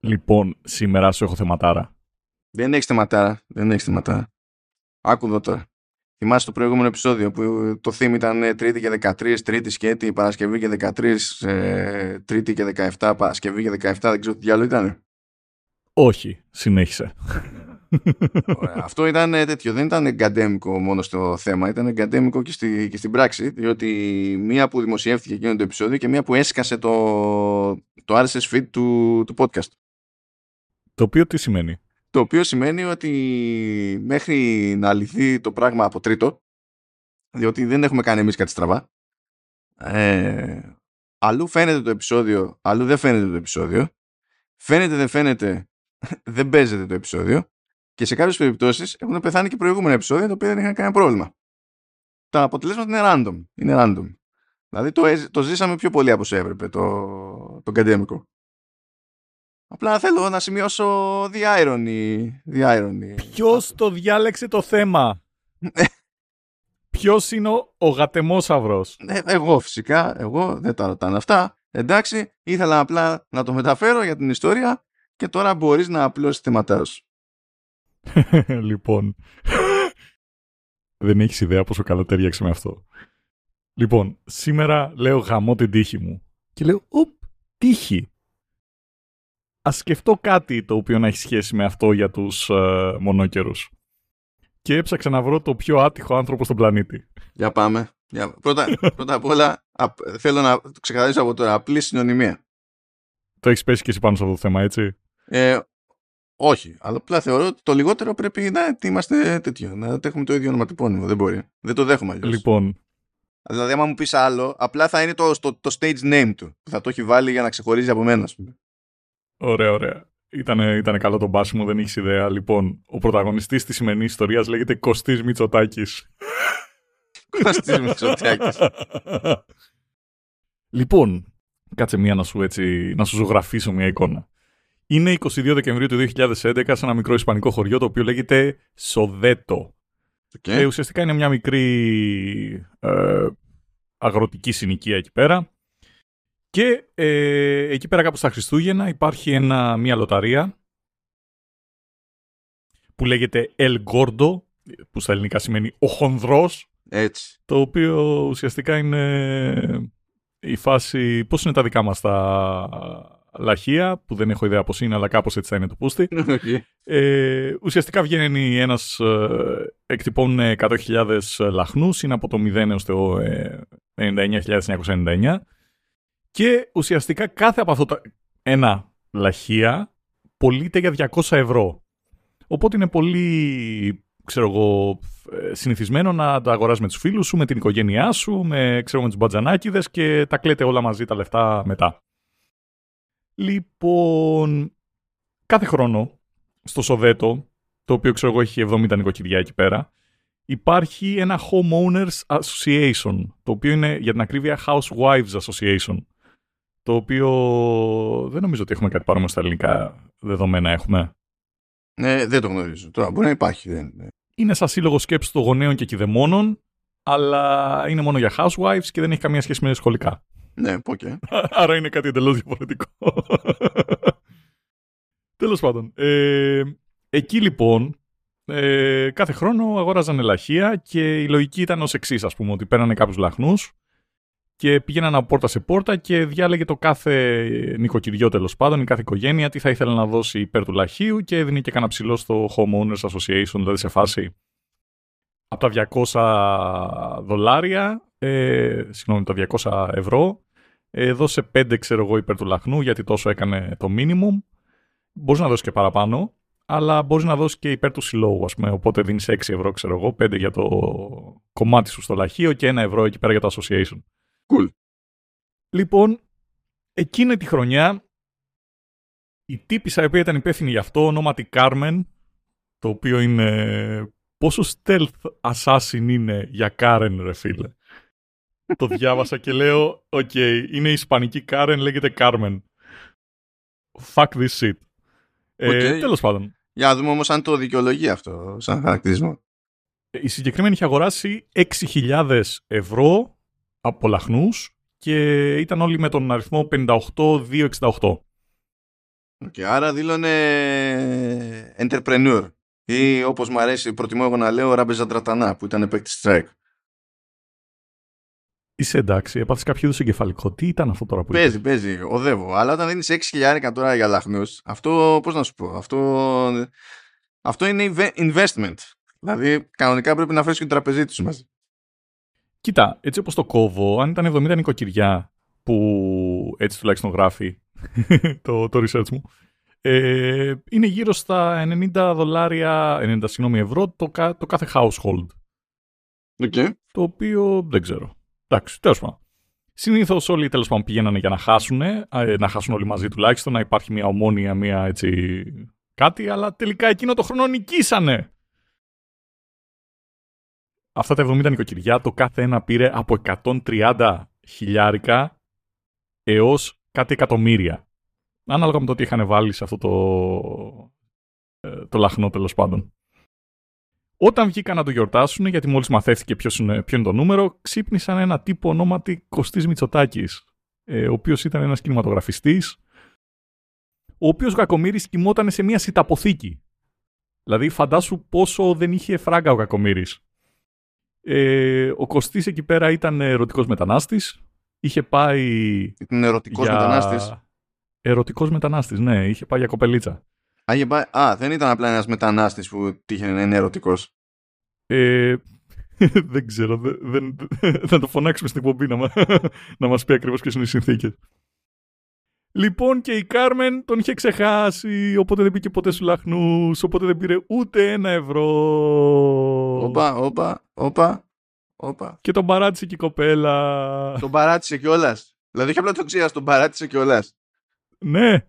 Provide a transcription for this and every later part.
Λοιπόν, σήμερα σου έχω θεματάρα. Δεν έχεις θεματάρα. Δεν έχεις θεματάρα. Άκου εδώ τώρα. Θυμάσαι το προηγούμενο επεισόδιο που το theme ήταν ε, Τρίτη και 13, Τρίτη σκέτη, Παρασκευή και 13, ε, Τρίτη και 17, Παρασκευή και 17, δεν ξέρω τι διάλογο ήταν. Όχι, συνέχισε. Ωραία. Αυτό ήταν ε, τέτοιο, δεν ήταν εγκαντέμικο μόνο στο θέμα, ήταν εγκαντέμικο και, στη, και στην πράξη, διότι μία που δημοσιεύτηκε εκείνο το επεισόδιο και μία που έσκασε το, το RSS feed του, του podcast. Το οποίο τι σημαίνει; Το οποίο σημαίνει ότι μέχρι να λυθεί το πράγμα από τρίτο, διότι δεν έχουμε κάνει εμείς κάτι στραβά, ε, αλλού φαίνεται το επεισόδιο, αλλού δεν φαίνεται το επεισόδιο, φαίνεται δεν φαίνεται, δεν παίζεται το επεισόδιο και σε κάποιες περιπτώσεις έχουν πεθάνει και προηγούμενα επεισόδια τα οποία δεν είχαν κανένα πρόβλημα. Τα αποτελέσματα είναι random. Είναι random. Δηλαδή το, το ζήσαμε πιο πολύ από όσο έπρεπε το, το καντέμικο. Απλά θέλω να σημειώσω the irony. The irony. Ποιος το διάλεξε το θέμα; Ποιος είναι ο, ο γατεμόσαυρος; Ε, εγώ φυσικά, εγώ δεν τα ρωτάνε αυτά. Εντάξει, ήθελα απλά να το μεταφέρω για την ιστορία και τώρα μπορείς να απλώσεις θέματά σου. λοιπόν, δεν έχεις ιδέα πόσο καλά τέριαξε με αυτό. Λοιπόν, σήμερα λέω γαμώ την τύχη μου. Και λέω, ουπ, τύχη ας σκεφτώ κάτι το οποίο να έχει σχέση με αυτό για τους ε, μονόκερους. Και έψαξα να βρω το πιο άτυχο άνθρωπο στον πλανήτη. Για πάμε. Για... Πρώτα, πρώτα απ' όλα θέλω να το ξεκαθαρίσω από τώρα. Απλή συνωνυμία. Το έχεις πέσει και εσύ πάνω σε αυτό το θέμα, έτσι; Ε, όχι, αλλά απλά θεωρώ ότι το λιγότερο πρέπει να είμαστε τέτοιο. Να έχουμε το ίδιο ονοματεπώνυμο. Δεν μπορεί. Δεν το δέχομαι αλλιώς. Λοιπόν. Δηλαδή, άμα μου πεις άλλο, απλά θα είναι το, το, το stage name του. Που θα το έχει βάλει για να ξεχωρίζει από μένα, ας πούμε. Ωραία, ωραία. Ήτανε, ήτανε καλό το μπάσιμο, δεν έχεις ιδέα. Λοιπόν, ο πρωταγωνιστής της σημερινής ιστορίας λέγεται Κωστής Μητσοτάκης. Κωστής Μητσοτάκης. λοιπόν, κάτσε μία να σου, έτσι, να σου ζωγραφίσω μια εικόνα. Είναι 22 Δεκεμβρίου του 2011 σε ένα μικρό ισπανικό χωριό το οποίο λέγεται Σοδέτο. Okay. Ε, ουσιαστικά είναι μια μικρή ε, αγροτική συνοικία εκεί πέρα και ε, εκεί πέρα κάπου στα Χριστούγεννα υπάρχει ένα, μια λοταρία που λέγεται El Gordo, που στα ελληνικά σημαίνει ο χονδρός. Έτσι. Το οποίο ουσιαστικά είναι η φάση, πώς είναι τα δικά μας τα λαχεία, που δεν έχω ιδέα πώς είναι, αλλά κάπως έτσι θα είναι το πούστη. Okay. Ε, ουσιαστικά βγαίνει ένας, ε, εκτυπώνουν 100.000 λαχνούς, είναι από το 0 έως το ε, 99.999 και ουσιαστικά κάθε από αυτό το ένα λαχεία πωλείται για 200 ευρώ. Οπότε είναι πολύ ξέρω εγώ, ε, συνηθισμένο να τα αγοράζει με τους φίλους σου, με την οικογένειά σου, με, ξέρω, με τους μπατζανάκιδες και τα κλαίτε όλα μαζί τα λεφτά μετά. Λοιπόν, κάθε χρόνο στο Σοδέτο, το οποίο ξέρω εγώ έχει 70 νοικοκυριά εκεί πέρα, υπάρχει ένα Homeowners Association, το οποίο είναι για την ακρίβεια Housewives Association το οποίο δεν νομίζω ότι έχουμε κάτι παρόμοιο στα ελληνικά δεδομένα έχουμε. Ναι, δεν το γνωρίζω. Τώρα μπορεί να υπάρχει. Δεν, ναι. Είναι σαν σύλλογο σκέψης των γονέων και κηδεμόνων, αλλά είναι μόνο για housewives και δεν έχει καμία σχέση με σχολικά. Ναι, okay. Άρα είναι κάτι εντελώς διαφορετικό. Τέλος πάντων. Ε, εκεί λοιπόν, ε, κάθε χρόνο αγόραζαν ελαχεία και η λογική ήταν ως εξής, ας πούμε, ότι παίρνανε κάποιους λαχνούς και πήγαιναν από πόρτα σε πόρτα και διάλεγε το κάθε νοικοκυριό τέλος πάντων, η κάθε οικογένεια, τι θα ήθελε να δώσει υπέρ του λαχείου και έδινε και κανένα ψηλό στο Homeowners Association, δηλαδή σε φάση από τα 200 δολάρια, ε, συγγνώμη, τα 200 ευρώ, ε, δώσε 5 ξέρω εγώ υπέρ του λαχνού γιατί τόσο έκανε το minimum. Μπορείς να δώσεις και παραπάνω, αλλά μπορείς να δώσεις και υπέρ του συλλόγου, ας πούμε. Οπότε δίνεις 6 ευρώ, ξέρω εγώ, 5 για το κομμάτι σου στο λαχείο και 1 ευρώ εκεί πέρα για το association. Cool. Λοιπόν, εκείνη τη χρονιά η τύπησα η οποία ήταν υπεύθυνη γι' αυτό ονόματι Κάρμεν, το οποίο είναι πόσο stealth assassin είναι για Κάρεν ρε φίλε. το διάβασα και λέω, OK, okay, είναι ισπανική Κάρεν, λέγεται Κάρμεν. Fuck this shit. Okay. Ε, τέλος πάντων. Για να δούμε όμως αν το δικαιολογεί αυτό σαν χαρακτηρισμό. Η συγκεκριμένη είχε αγοράσει 6.000 ευρώ από λαχνούς και ήταν όλοι με τον αριθμό 58-268. Okay, άρα δήλωνε entrepreneur ή όπως μου αρέσει, προτιμώ εγώ να λέω Ράμπεζα Τρατανά που ήταν παίκτης strike. Είσαι εντάξει, έπαθες κάποιο είδους εγκεφαλικό. Τι ήταν αυτό τώρα που Παίζει, είπες; παίζει, οδεύω. Αλλά όταν δίνεις 6 χιλιάρικα τώρα για λαχνούς, αυτό πώς να σου πω, αυτό, αυτό είναι investment. Δηλαδή, κανονικά πρέπει να φέρεις και την τραπεζίτη σου μαζί. Κοίτα, έτσι όπως το κόβω, αν ήταν 70 νοικοκυριά, που έτσι τουλάχιστον γράφει το, το research μου, ε, είναι γύρω στα 90 δολάρια, 90 συγγνώμη, ευρώ το, το κάθε household. Okay. Το οποίο δεν ξέρω. Εντάξει, τέλος πάντων. Συνήθως όλοι τέλος πάντων πηγαίνανε για να χάσουν, ε, να χάσουν όλοι μαζί τουλάχιστον, να υπάρχει μια ομόνια, μια έτσι κάτι, αλλά τελικά εκείνο το χρόνο νικήσανε. Αυτά τα 70 νοικοκυριά, το κάθε ένα πήρε από 130 χιλιάρικα έως κάτι εκατομμύρια. Ανάλογα με το τι είχαν βάλει σε αυτό το, ε, το λαχνό τέλος πάντων. Όταν βγήκαν να το γιορτάσουν, γιατί μόλις μαθαίθηκε ποιος είναι, ποιο είναι το νούμερο, ξύπνησαν ένα τύπο ονόματι Κωστής Μητσοτάκης, ε, ο οποίος ήταν ένας κινηματογραφιστής, ο οποίος Κακομήρη κοιμόταν σε μια σιταποθήκη. Δηλαδή, φαντάσου πόσο δεν είχε φράγκα ο Κακομήρη. Ε, ο Κωστής εκεί πέρα ήταν ερωτικός μετανάστης. Είχε πάει... Ήταν ερωτικός για... μετανάστης. Ερωτικός μετανάστης, ναι. Είχε πάει για κοπελίτσα. Α, πάει... Α, δεν ήταν απλά ένας μετανάστης που τύχε να είναι ερωτικός. Ε, δεν ξέρω. Δεν, δεν, θα το φωνάξουμε στην εκπομπή να, να μας πει ακριβώς ποιες είναι οι συνθήκες. Λοιπόν και η Κάρμεν τον είχε ξεχάσει, οπότε δεν πήγε ποτέ στους λαχνούς, οπότε δεν πήρε ούτε ένα ευρώ. Όπα, όπα, όπα, όπα. Και τον παράτησε και η κοπέλα. Τον παράτησε κιόλας. Δηλαδή είχε απλά το ξέρει, τον παράτησε κιόλας. Ναι.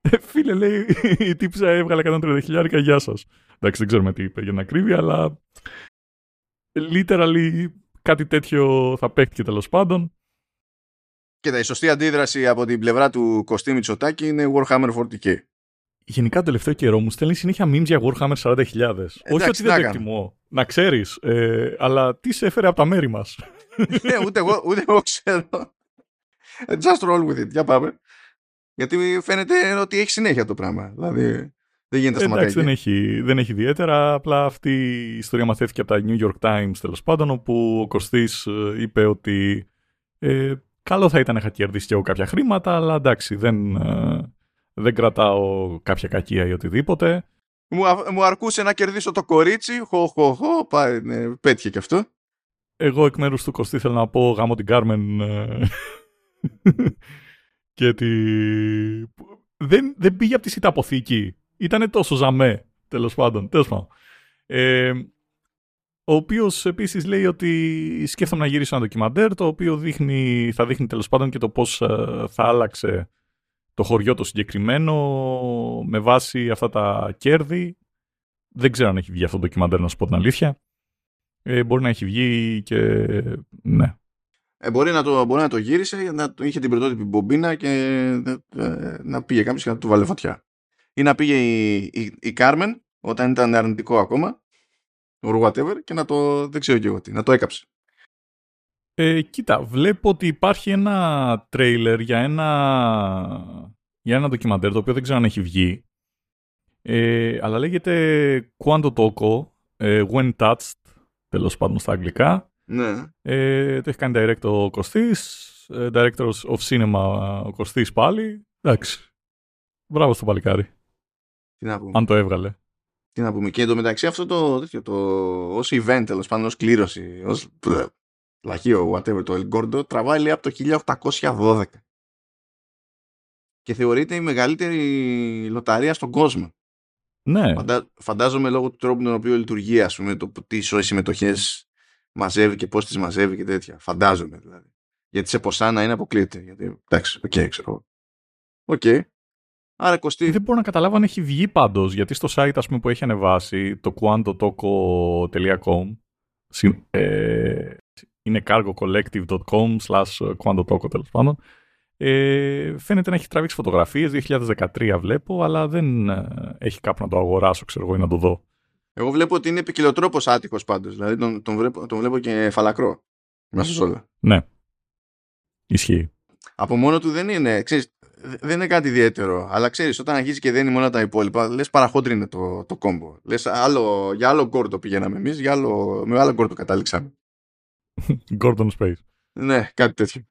Ε, φίλε, λέει, η τύψα έβγαλε 130 χιλιάρικα, γεια σας. Εντάξει, δεν ξέρουμε τι είπε για να κρύβει, αλλά. Literally κάτι τέτοιο θα παίχτηκε τέλος πάντων. Και η σωστή αντίδραση από την πλευρά του Κωστή Μητσοτάκη είναι Warhammer 40k. Γενικά το τελευταίο καιρό μου στέλνει συνέχεια memes για Warhammer 40.000. Όχι ότι δεν το εκτιμώ. Να ξέρεις. Ε, αλλά τι σε έφερε από τα μέρη μας. ναι, ούτε εγώ, ούτε εγώ ξέρω. Just roll with it. Για πάμε. Γιατί φαίνεται ότι έχει συνέχεια το πράγμα. Δηλαδή δεν γίνεται στο Εντάξει, δεν έχει, δεν έχει ιδιαίτερα. Απλά αυτή η ιστορία μαθαίθηκε από τα New York Times τέλος πάντων, όπου ο Κωστής ε, είπε ότι ε, Καλό θα ήταν να είχα κερδίσει και εγώ κάποια χρήματα, αλλά εντάξει, δεν, ε, δεν κρατάω κάποια κακία ή οτιδήποτε. Μου, μου αρκούσε να κερδίσω το κορίτσι, χω, χω, χω, πάει, ναι, πέτυχε και αυτό. Εγώ εκ μέρους του Κωστή θέλω να πω γάμο την Κάρμεν ε, και τη... Δεν, δεν πήγε από τη σιταποθήκη. Ήτανε τόσο ζαμέ, τέλος πάντων. Τέλος πάντων. Ε, ο οποίος επίσης λέει ότι σκέφτομαι να γυρίσω ένα ντοκιμαντέρ το οποίο δείχνει, θα δείχνει τέλος πάντων και το πώς ε, θα άλλαξε το χωριό το συγκεκριμένο με βάση αυτά τα κέρδη. Δεν ξέρω αν έχει βγει αυτό το ντοκιμαντέρ, να σου πω την αλήθεια. Ε, μπορεί να έχει βγει και. Ναι. Ε, μπορεί, να το, μπορεί να το γύρισε, να είχε την πρωτότυπη μπομπίνα και ε, να πήγε κάποιος και να του βάλε φωτιά. Ή να πήγε η, η, η Κάρμεν όταν ήταν αρνητικό ακόμα or whatever και να το, δεν ξέρω και εγώ τι, να το έκαψε. Ε, κοίτα, βλέπω ότι υπάρχει ένα τρέιλερ για ένα, για ένα ντοκιμαντέρ το οποίο δεν ξέρω αν έχει βγει. Ε, αλλά λέγεται Quanto Toco, ε, When Touched, τέλος πάντων στα αγγλικά. Ναι. Ε, το έχει κάνει direct ο Κωστής, ε, director of cinema ο Κωστής πάλι. Εντάξει. Μπράβο στο παλικάρι. Τι να πούμε. Αν το έβγαλε. Τι να πούμε. Και εντωμεταξύ αυτό το, τέτοιο, το ως event τέλος πάντων, ως κλήρωση, ως λαχείο, whatever, το El Gordo, τραβάει λέει από το 1812. Και θεωρείται η μεγαλύτερη λοταρία στον κόσμο. Ναι. Φαντα, φαντάζομαι λόγω του τρόπου με τον οποίο λειτουργεί, ας πούμε, το τι συμμετοχές μαζεύει και πώς τις μαζεύει και τέτοια. Φαντάζομαι δηλαδή. Γιατί σε ποσά να είναι αποκλείεται. Γιατί, εντάξει, OK, okay, ξέρω. OK. Okay. Άρα κοστίζει. Δεν μπορώ να καταλάβω αν έχει βγει πάντως, γιατί στο site ας πούμε, που έχει ανεβάσει το quantotoco.com ε, είναι cargocollective.com slash quantotoco τέλος πάντων. Ε, φαίνεται να έχει τραβήξει φωτογραφίες, 2013 βλέπω, αλλά δεν ε, έχει κάπου να το αγοράσω, ξέρω εγώ, ή να το δω. Εγώ βλέπω ότι είναι ποικιλοτρόπως άτυχος πάντως. Δηλαδή τον, τον, βλέπω, τον βλέπω και φαλακρό. Μέσα σε όλα. Ναι. Ισχύει. Από μόνο του δεν είναι. Ξέρεις, δεν είναι κάτι ιδιαίτερο. Αλλά ξέρεις, όταν αρχίζει και δένει μόνο τα υπόλοιπα, λες παραχόντρινε το, το κόμπο. Λες για άλλο γκόρτο πηγαίναμε εμείς, με άλλο γκόρτο κατάληξαμε. Gordon Space. Ναι, κάτι τέτοιο.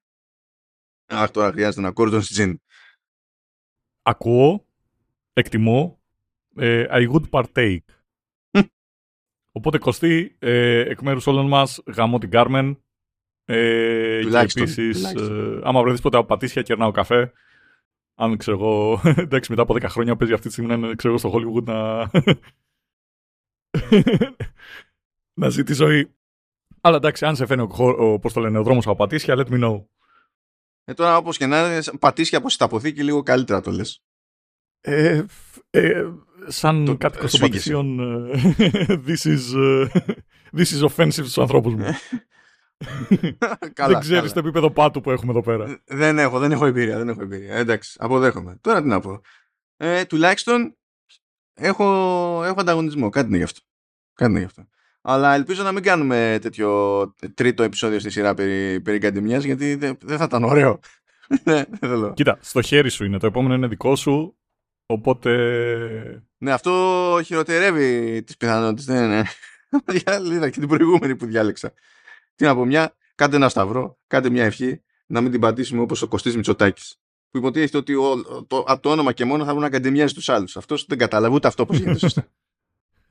Αχ, τώρα χρειάζεται ένα Gordon Gin. Ακούω, εκτιμώ, ε, I would partake. Οπότε Κωστή, ε, εκ μέρους όλων μας, γαμώ την Κάρμεν. Ε, και επίσης, ε, άμα βρεθείς ποτέ από πατήσια, κερνάω καφέ. Αν ξέρω εγώ, εντάξει, μετά από 10 χρόνια παίζει αυτή τη στιγμή να είναι ξέρω, στο Hollywood να, να ζει τη ζωή. Αλλά εντάξει, αν σε φαίνει ο, ο, πώς το λένε, ο δρόμος από πατήσια, let me know. Ε, τώρα όπως και να είναι, πατήσια από συνταποθήκη λίγο καλύτερα το λες. Ε, ε, σαν το, κάτοικος των πατησίων, ε, this is, uh, this is offensive στους ανθρώπους μου. καλά, δεν ξέρει το επίπεδο πάτου που έχουμε εδώ πέρα. Δεν έχω, δεν έχω εμπειρία. Δεν έχω εμπειρία. Εντάξει, αποδέχομαι. Τώρα τι να πω. Ε, τουλάχιστον έχω, έχω ανταγωνισμό. Κάτι είναι γι' αυτό. Κάτι είναι γι' αυτό. Αλλά ελπίζω να μην κάνουμε τέτοιο τρίτο επεισόδιο στη σειρά περί, περί γιατί δεν, δεν θα ήταν ωραίο. ναι, θέλω. Κοίτα, στο χέρι σου είναι. Το επόμενο είναι δικό σου. Οπότε. Ναι, αυτό χειροτερεύει τις πιθανότητες. Ναι, ναι. Είδα και την προηγούμενη που διάλεξα. Τι να πω, μια, κάντε ένα σταυρό, κάντε μια ευχή, να μην την πατήσουμε όπως ο Κωστής Μητσοτάκης. Που υποτίθεται ότι ο, το, από το όνομα και μόνο θα βγουν να καντεμιάζει τους άλλους. Αυτός δεν κατάλαβε ούτε αυτό πώς γίνεται σωστά.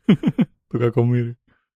το κακομίρι.